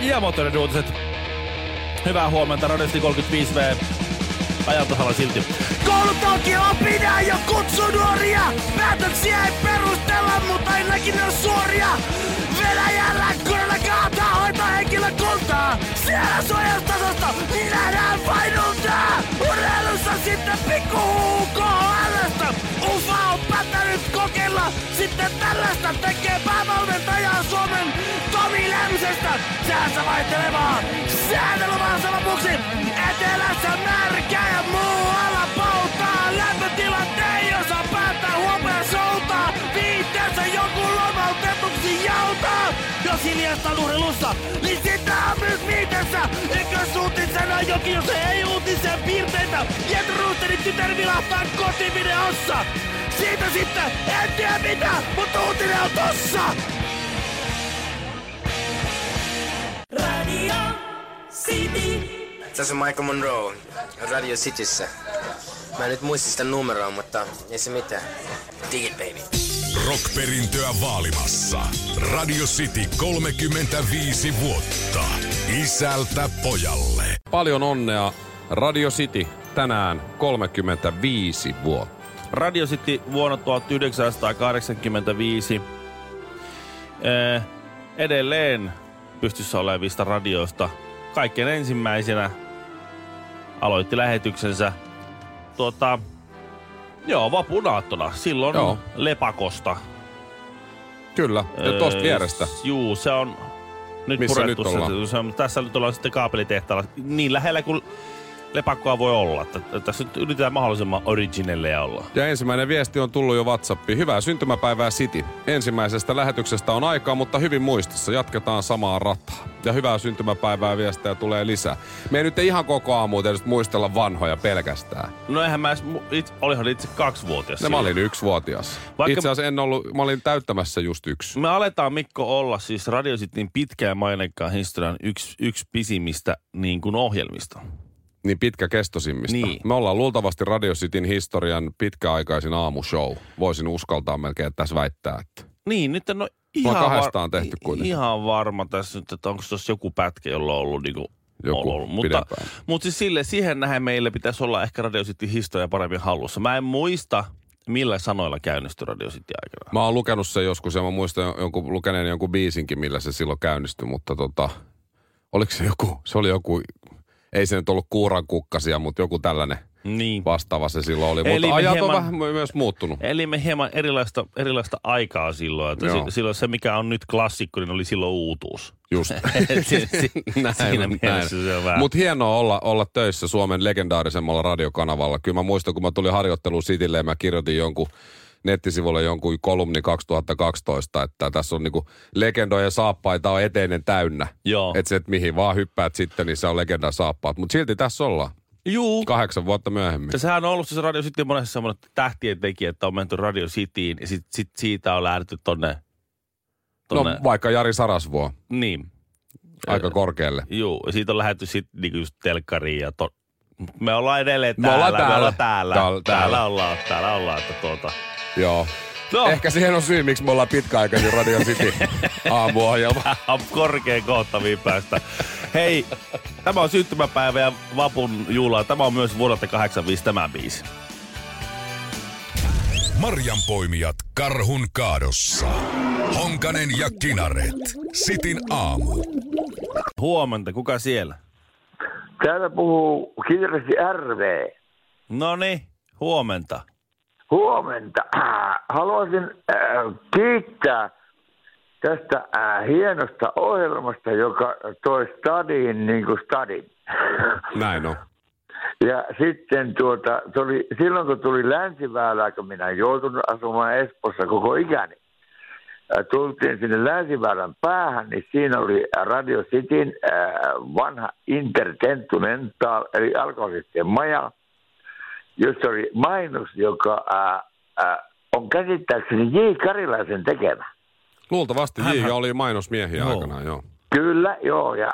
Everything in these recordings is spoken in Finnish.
Ja moottorin uutiset. Hyvää huomenta, Radiosti 35V. Ajantasalla silti. Koulutoki opinaa jo kutsunuoria! Päätöksiä ei perustella, mutta ainakin ne on suoria! Venäjällä kurilla kaataa hoitaa henkilökuntaa! Siellä suojastasosta niin nähdään painuntaa! Urheilussa sitten pikku KHLstä! Päättänyt kokeilla sitten tällaista tekee päävalmentaja Suomen Tomi Lemsestä! Säässä vaihtelevaa! Sääteluvassa lopuksi! Urheilussa, niin sitä on myös viitessä! Ykkösuutisena jokin, jos ei uutisen piirteitä! Jet Roosterin tytär vilahtaa kotivideossa! Siitä sitten en tiedä mitä, mutta uutinen on tossa! Radio City. Tässä on Michael Monroe Radio Cityssä. Mä en nyt muista sitä numeroa, mutta ei se mitään. Dig it, baby. Rockperintöä vaalimassa. Radio City 35 vuotta. Isältä pojalle. Paljon onnea Radio City tänään 35 vuotta. Radio City vuonna 1985. Eh, edelleen pystyssä olevista radioista kaikkein ensimmäisenä aloitti lähetyksensä tuota, joo, vapunaattona. Silloin Joo. Lepakosta. Kyllä, ja tuosta Öö, vierestä. Juu, se on nyt Missä purettu. nyt se-? Se, on, tässä nyt ollaan sitten kaapelitehtaalla. Niin lähellä kuin lepakkoa voi olla. Tässä nyt yritetään mahdollisimman originelleja olla. Ja ensimmäinen viesti on tullut jo WhatsAppiin. Hyvää syntymäpäivää City. Ensimmäisestä lähetyksestä on aikaa, mutta hyvin muistissa. Jatketaan samaa rataa. Ja hyvää syntymäpäivää viestejä tulee lisää. Me ei nyt ihan koko aamu tietysti muistella vanhoja pelkästään. No eihän mä edes, it, olihan itse kaksivuotias. Ne mä olin yksivuotias. Vaikka- Itse asiassa en ollut, mä olin täyttämässä just yksi. Me aletaan Mikko olla siis Radio Cityn pitkään mainekkaan historian yksi, yksi pisimmistä niin kuin ohjelmista. Niin pitkäkestoisimmista. Niin. Me ollaan luultavasti Radio Cityn historian pitkäaikaisin aamushow. Voisin uskaltaa melkein tässä väittää, että... Niin, nyt en ole ihan, kahdestaan tehty kuitenkin. ihan varma tässä nyt, että onko tuossa joku pätkä, jolla on ollut niinku Joku ollut. Mutta, pidempään. mutta siis sille, siihen nähen meille pitäisi olla ehkä Radio City historia paremmin hallussa. Mä en muista, millä sanoilla käynnistyi Radio City aikana. Mä oon lukenut sen joskus ja mä muistan jonkun, lukeneen jonkun biisinkin, millä se silloin käynnistyi, mutta tota, oliko se joku, se oli joku, ei se nyt ollut kuuran kukkasia, mutta joku tällainen Niin. vastaava se silloin oli. Eli mutta me ajat hieman- on vähän myös muuttunut. Elimme hieman erilaista, erilaista aikaa silloin. Että Joo. si- silloin se, mikä on nyt klassikko, niin oli silloin uutuus. Just. Si- si- Siinä vähän. Mutta hienoa olla, olla töissä Suomen legendaarisemmalla radiokanavalla. Kyllä mä muistan, kun mä tulin harjoitteluun Citylle ja mä kirjoitin jonkun nettisivulle jonkun kolumni 2012, että tässä on niinku legendojen saappaita on eteinen täynnä. Joo. Että se, että mihin vaan hyppäät sitten, niin se on legendan saappaat. Mutta silti tässä ollaan. Juu. Kahdeksan vuotta myöhemmin. Ja sehän on ollut se Radio City monessa semmoinen tähtien tekijä, että on menty Radio Cityin ja sit, sit siitä on lähdetty tonne, No tonne vaikka Jari Sarasvuo, niin. aika korkealle. Juu, ja siitä on lähdetty sitten niinku just telkkariin ja to... Me ollaan edelleen Me täällä. ollaan täällä. Me ollaan täällä. Täällä- Täällä, täällä. ollaan, täällä ollaan, että tuota... Joo. No, Ehkä siihen on syy, miksi me ollaan pitkäaikaisin Radio City aamuohjelma. on korkean kohtaviin päästä. Hei, tämä on syntymäpäivä ja vapun juhla. Tämä on myös vuodelta 85 tämä biisi. Marjanpoimijat karhun kaadossa. Honkanen ja Kinaret. Sitin aamu. Huomenta, kuka siellä? Täällä puhuu kirjasi RV. No niin, huomenta. Huomenta. Haluaisin äh, kiittää tästä äh, hienosta ohjelmasta, joka toi stadiin niin kuin stadin. Näin on. Ja sitten tuota, tuli, silloin kun tuli länsiväylää, kun minä joutunut asumaan Espoossa koko ikäni, äh, tultiin sinne Länsiväylän päähän, niin siinä oli Radio Cityn äh, vanha Intercontinental, eli alkoholistien maja, jossa oli mainos, joka äh, äh, on käsittääkseni J. Karilaisen tekemä. Luultavasti J. oli mainosmiehiä Joo. aikanaan, joo. Kyllä, joo. Ja,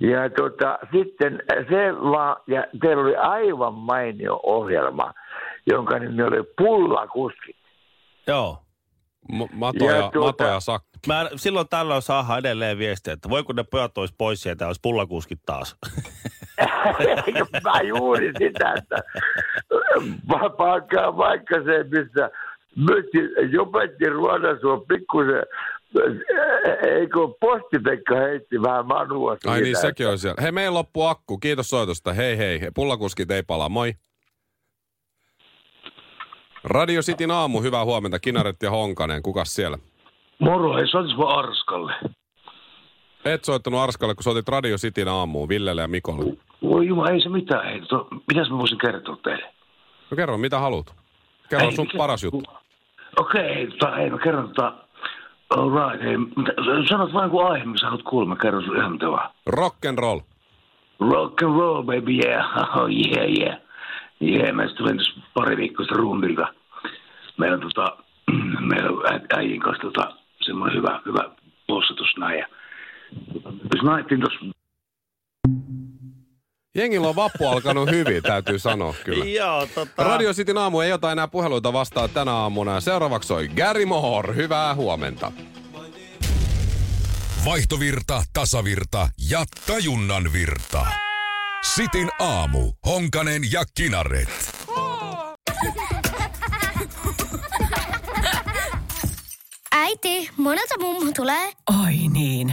ja tota, sitten se vaan, ja teillä oli aivan mainio ohjelma, jonka nimi oli Pullakuskit. Joo. M- mato, Ja ja, tuota- mato ja sakki. Mä silloin tällöin saadaan edelleen viestiä, että voi kun ne pojat olisi pois sieltä, olisi pullakuskit taas. Mä juuri sitä, että va- vaikka, vaikka se, missä myöskin jopetti ruodasua pikkusen, eikö Postipekka heitti vähän manua siitä. Ai niin, että- sekin on siellä. Hei, meillä loppu akku. Kiitos soitosta. Hei hei. Pullakuskit ei palaa. Moi. Radio Cityn aamu, hyvää huomenta. Kinaret ja Honkanen, kukas siellä? Moro, hei, soitisiko Arskalle? Et soittanut Arskalle, kun soitit Radio Cityn aamuun, Villelle ja Mikolle. Voi jumala, ei se mitään. Hei, to, mitäs mä voisin kertoa teille? No kerro, mitä haluat? Kerro Ei, sun mikä- paras juttu. Okei, hei, tota, hei, mä kerron tota... All right, hei, mitä, sanot vain kun aihe, missä haluat kuulla, mä kerron sun ihan mitä vaan. Rock and roll. Rock and roll, baby, yeah, oh, yeah, yeah. Yeah, mä tulin tässä pari viikkoa rundilta. Meillä on tota, meillä on äijin kanssa tota, semmoinen hyvä, hyvä possatus näin. Ja, jos naittiin tuossa Jengillä on vappu alkanut hyvin, täytyy sanoa kyllä. Joo, tota... Radio Cityn aamu ei ota enää puheluita vastaa tänä aamuna. Seuraavaksi on Gary Moore. Hyvää huomenta. Vaihtovirta, tasavirta ja tajunnan virta. Sitin aamu. Honkanen ja Kinaret. Äiti, monelta mummu tulee? Oi niin.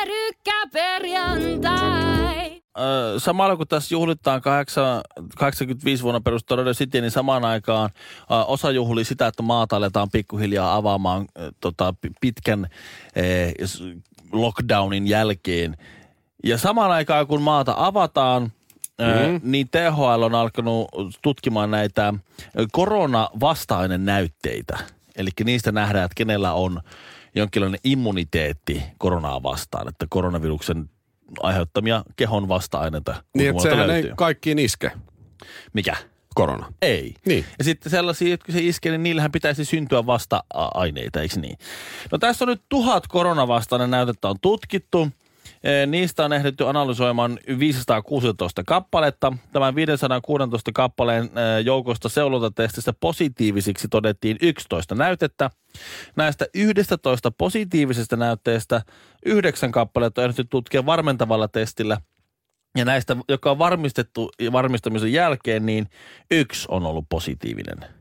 Pyörykkäperjantai. Ö, samalla kun tässä juhlitaan 8, 85 vuonna perustettu Radio City, niin samaan aikaan ö, osa juhlii sitä, että maata aletaan pikkuhiljaa avaamaan ö, tota, pi- pitkän eh, s- lockdownin jälkeen. Ja samaan aikaan kun maata avataan, mm. niin THL on alkanut tutkimaan näitä koronavastainen näytteitä. Eli niistä nähdään, että kenellä on jonkinlainen immuniteetti koronaa vastaan, että koronaviruksen aiheuttamia kehon vasta-aineita. Niin, että sehän ei kaikkiin iske, Mikä? korona. Ei. Niin. Ja sitten sellaisia, jotka se iskee, niin niillähän pitäisi syntyä vasta-aineita, eikö niin? No tässä on nyt tuhat koronavastainen näytettä on tutkittu. Eh, Niistä on ehditty analysoimaan 516 kappaletta. Tämän 516 kappaleen eh, joukosta seulontatestistä positiivisiksi todettiin 11 näytettä. Näistä 11 positiivisesta näytteestä yhdeksän kappaletta on ehditty tutkia varmentavalla testillä – ja näistä, joka on varmistettu varmistamisen jälkeen, niin yksi on ollut positiivinen.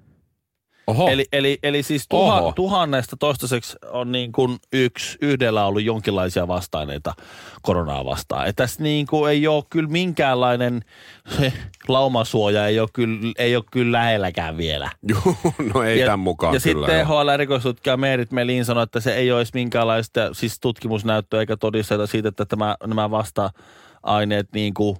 Oho. Eli, eli, eli siis tuha, Oho. tuhannesta toistaiseksi on niin kuin yksi, yhdellä ollut jonkinlaisia vastaineita koronaa vastaan. Et tässä niin kuin ei ole kyllä minkäänlainen se laumasuoja, ei ole kyllä, ei ole kyllä lähelläkään vielä. Juu, no ei ja, tämän mukaan Ja kyllä. sitten joo. THL erikoistutkija Meerit Melin sanoi, että se ei ole edes minkäänlaista siis tutkimusnäyttöä eikä todisteita siitä, että tämä, nämä vasta-aineet niin kuin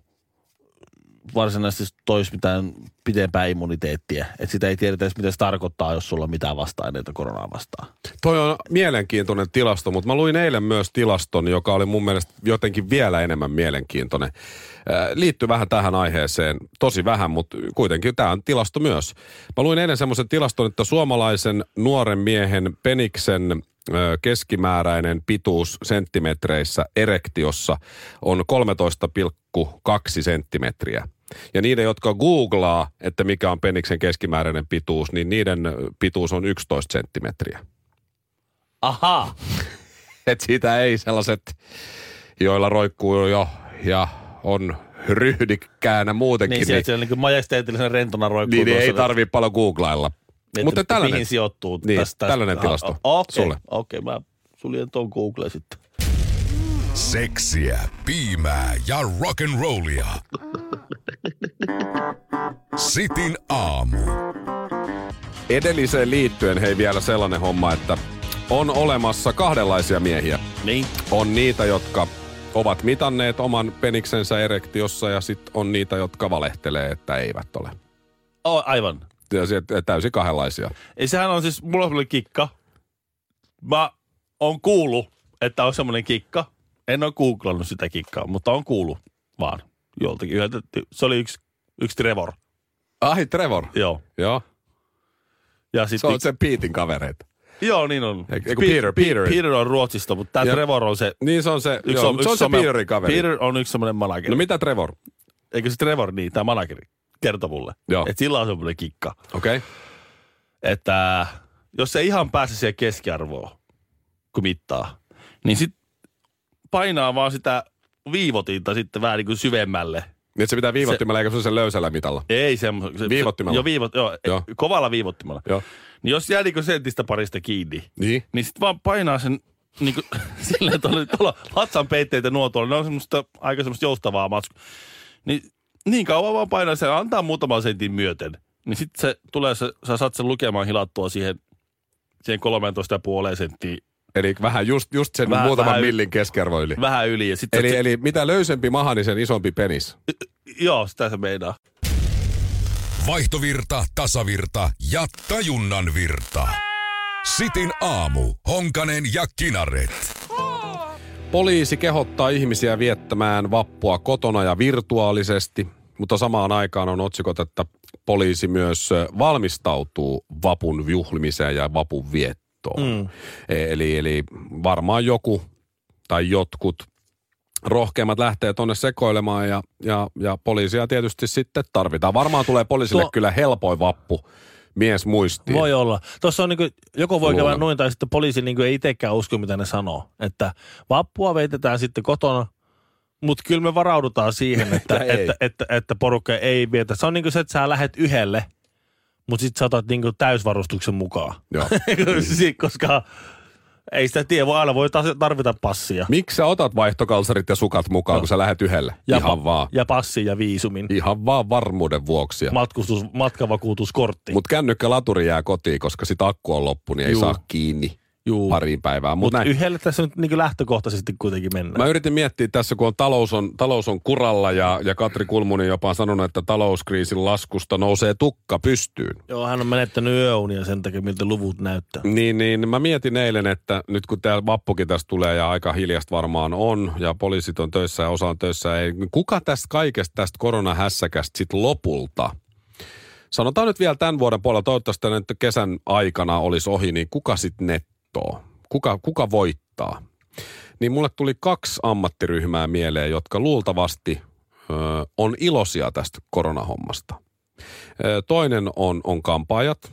varsinaisesti toisi mitään pitempää immuniteettia. Että sitä ei tiedetä edes, mitä se tarkoittaa, jos sulla on mitään vasta-aineita koronaa vastaan. Toi on mielenkiintoinen tilasto, mutta mä luin eilen myös tilaston, joka oli mun mielestä jotenkin vielä enemmän mielenkiintoinen. Äh, Liittyy vähän tähän aiheeseen, tosi vähän, mutta kuitenkin tämä on tilasto myös. Mä luin eilen semmoisen tilaston, että suomalaisen nuoren miehen peniksen keskimääräinen pituus senttimetreissä erektiossa on 13,2 senttimetriä. Ja niiden, jotka googlaa, että mikä on peniksen keskimääräinen pituus, niin niiden pituus on 11 senttimetriä. Aha! Et siitä ei sellaiset, joilla roikkuu jo ja on ryhdikkäänä muutenkin. Niin, siellä niin majesteetillisen rentona roikkuu niin, niin ei tarvii paljon googlailla. Että Mutta tällainen, Mihin sijoittuu niin, tästä? tällainen Ah, tilasto ah, Okei, sulle. okei, mä suljen tuon Google sitten. Seksiä, piimää ja rock'n'rollia. Sitin aamu. Edelliseen liittyen hei vielä sellainen homma, että on olemassa kahdenlaisia miehiä. Niin. On niitä, jotka ovat mitanneet oman peniksensä erektiossa ja sitten on niitä, jotka valehtelee, että eivät ole. Oh, aivan. Ja se- täysin kahdenlaisia. Ei sehän on siis, mulla on semmoinen kikka. Mä oon kuullut, että on semmoinen kikka. En ole googlannut sitä kikkaa, mutta on kuullut vaan joltakin. Se oli yksi, yksi Trevor. Ai Trevor. Joo. Joo. Ja Se sitten, on sen Petein kavereita. joo, niin on. Ei- ei kun Peter, Peter. Peter on Ruotsista, mutta tämä Trevor on se, Niin se on se, yksi, joo, se on se Peterin kaveri. Peter on yksi semmoinen manageri. No mitä Trevor? Eikö se Trevor niin, tämä manageri, kertoi mulle. Joo. Että sillä on semmoinen kikka. Okei. Okay. että jos se ihan pääse siihen keskiarvoon, kun mittaa, niin sit painaa vaan sitä viivotinta sitten vähän niin kuin syvemmälle. Niin että se pitää viivottimella eikä se löysällä mitalla. Ei semmoista. Se, Viivottimella? Joo, viivot, joo, Joo. kovalla viivottimella. Joo. Niin jos jää niin kuin sentistä parista kiinni, Niin. niin sitten vaan painaa sen niin kuin, silleen, että tuolla, latsan peitteitä nuo tuolla, ne on semmoista, aika semmoista joustavaa matsku. Niin, niin kauan vaan painaa sen, antaa muutaman sentin myöten. Niin sitten se tulee, se, sä saat sen lukemaan hilattua siihen, siihen 13,5 senttiin Eli vähän just, just sen Vähän- muutaman vähän- millin keskiarvo yli. vähän yli. Ja sit Eli, se, eli mitä löysempi maha, niin sen isompi penis. Joo, sitä se meinaa. Vaihtovirta, tasavirta ja tajunnan virta. Sitin aamu. Honkanen ja Kinaret. Poliisi kehottaa ihmisiä viettämään vappua kotona ja virtuaalisesti, mutta samaan aikaan on otsikot, että poliisi myös valmistautuu vapun juhlimiseen ja vapun viettoon. Mm. Eli, eli varmaan joku tai jotkut rohkeimmat lähtee tonne sekoilemaan ja, ja, ja poliisia tietysti sitten tarvitaan. Varmaan tulee poliisille Tuo- kyllä helpoin vappu mies muistiin. Voi olla. Tuossa on niinku, joku voi käydä noin, tai sitten poliisi niinku ei itsekään usko, mitä ne sanoo. Että vappua veitetään sitten kotona, mutta kyllä me varaudutaan siihen, että, Että että, että, että porukka ei vietä. Se on niinku se, että sä lähet yhdelle, mutta sitten sä otat niinku täysvarustuksen mukaan. Joo. Si- Koska ei sitä tiedä, voi aina voi tarvita passia. Miksi sä otat vaihtokalsarit ja sukat mukaan, No. kun sä lähet yhdelle? Ja, Ihan pa- vaan. ja passi ja viisumin. Ihan vaan varmuuden vuoksi. Matkustus, matkavakuutuskortti. Mutta kännykkälaturi jää kotiin, koska sit akku on loppu, niin ei Juu. saa kiinni Juu. pariin päivään. Mutta Mutta yhdelle tässä nyt niin lähtökohtaisesti kuitenkin mennään. Mä yritin miettiä tässä, kun on talous, on, talous on kuralla ja, ja Katri Kulmuni jopa on sanonut, että talouskriisin laskusta nousee tukka pystyyn. Joo, hän on menettänyt yöunia sen takia, miltä luvut näyttää. Niin, niin mä mietin eilen, että nyt kun tämä vappukin tästä tulee ja aika hiljasta varmaan on ja poliisit on töissä ja osa on töissä, ei, kuka tästä kaikesta tästä koronahässäkästä sitten lopulta Sanotaan nyt vielä tämän vuoden puolella, toivottavasti nyt kesän aikana olisi ohi, niin kuka sitten nettoo? Kuka, kuka voittaa? Niin mulle tuli kaksi ammattiryhmää mieleen, jotka luultavasti ö, on iloisia tästä koronahommasta. Ö, toinen on, on kampaajat,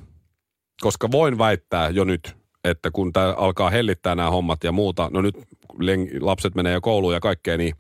koska voin väittää jo nyt, että kun tämä alkaa hellittää nämä hommat ja muuta, no nyt lapset menee jo kouluun ja kaikkea, niin,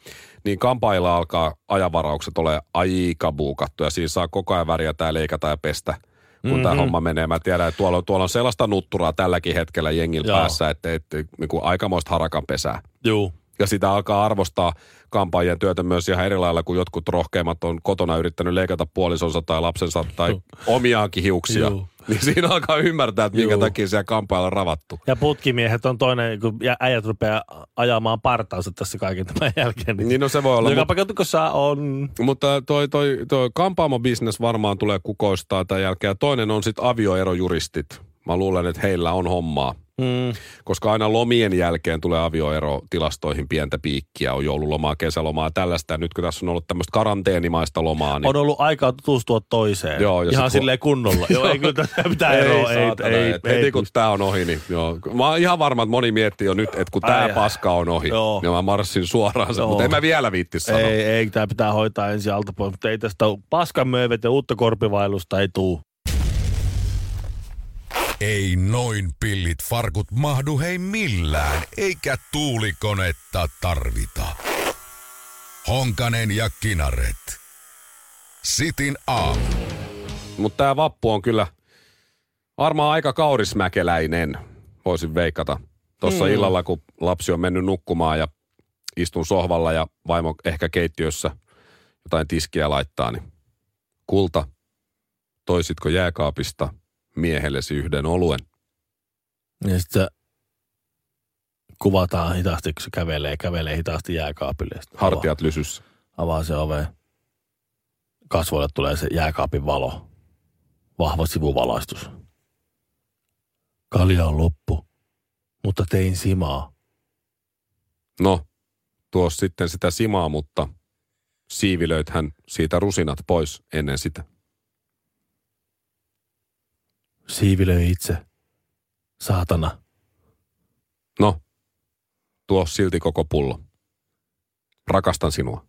niin kampailla alkaa ajavaraukset ole aika buukattu ja siinä saa koko ajan värjätä ja leikata ja pestä, kun mm-hmm. tämä homma menee. Mä tiedän, että tuolla, on- tuolla on sellaista nutturaa tälläkin hetkellä jengillä Joo. päässä, että, että niin kuin aikamoista harakan pesää. Juu. Ja sitä alkaa arvostaa kampaajien työtä myös ihan eri lailla, kun jotkut rohkeimmat on kotona yrittänyt leikata puolisonsa tai lapsensa tai omiaankin hiuksia. Joo. Niin siinä alkaa ymmärtää, että minkä Joo. takia siellä kampailla on ravattu. Ja putkimiehet on toinen, kun jä- äijät rupeaa ajamaan partaansa tässä kaiken tämän jälkeen. Niin no se voi olla, Joka pakotukossa on... mutta toi, toi, toi kampaamobisnes varmaan tulee kukoistaa tämän jälkeen. Ja toinen on sitten avioerojuristit. Mä luulen, että heillä on hommaa. Mm, Koska aina lomien jälkeen tulee avioerotilastoihin pientä piikkiä, on joululomaa, kesälomaa ja tällaista. Ja nyt kun tässä on ollut tämmöistä karanteenimaista lomaa, niin on ollut aikaa tutustua toiseen. Joo, ja Ihan sit kun- silleen kunnolla. Joo, ei kyllä mitään eroa. Ei, saatana, ei, et ei, heti kun tämä on ohi, niin joo. Mä oon ihan varma, että moni miettii jo nyt, että kun tämä paska on ohi, joo. niin mä marssin suoraan sen, mutta en mä vielä viitti sanoa. ei, ei, tämä pitää hoitaa ensin alta pois, mutta ei tästä paskan möövet ja uutta korpivailusta ei tuu. Ei noin pillit farkut mahdu hei millään, eikä tuulikonetta tarvita. Honkanen ja Kinaret. Sitin aamu. Mutta tämä vappu on kyllä varmaan aika kaurismäkeläinen, voisin veikata. Tuossa mm. illalla, kun lapsi on mennyt nukkumaan ja istun sohvalla ja vaimo ehkä keittiössä jotain tiskiä laittaa, niin kulta, toisitko jääkaapista miehellesi yhden oluen? Ja sitten kuvataan hitaasti, kun se kävelee, kävelee hitaasti jääkaapille. Hartiat lysyssä. Avaa, avaa se ove. Kasvoille tulee se jääkaapin valo. Vahva sivuvalaistus. Kalja on loppu, mutta tein simaa. No, tuo sitten sitä simaa, mutta siivilöithän siitä rusinat pois ennen sitä. Siivilöi itse. Saatana. No, tuo silti koko pullo. Rakastan sinua.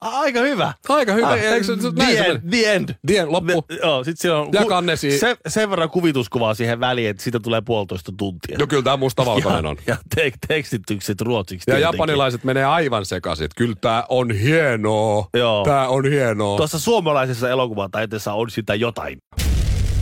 Aika hyvä. Aika hyvä. Ah, Eikö se- the, näin se end, the end. The end, loppu. Ne- joo, sit siellä on Ja kannesi. se, sen verran kuvituskuvaa siihen väliin, että siitä tulee puolitoista tuntia. No kyllä tämä mustavalkoinen ja, on. Ja tek, tekstitykset ruotsiksi. Ja tietenkin. japanilaiset menee aivan sekaisin. että Kyllä tämä on hienoa. Joo. Tämä on hienoa. Tuossa suomalaisessa elokuvataiteessa on sitä jotain.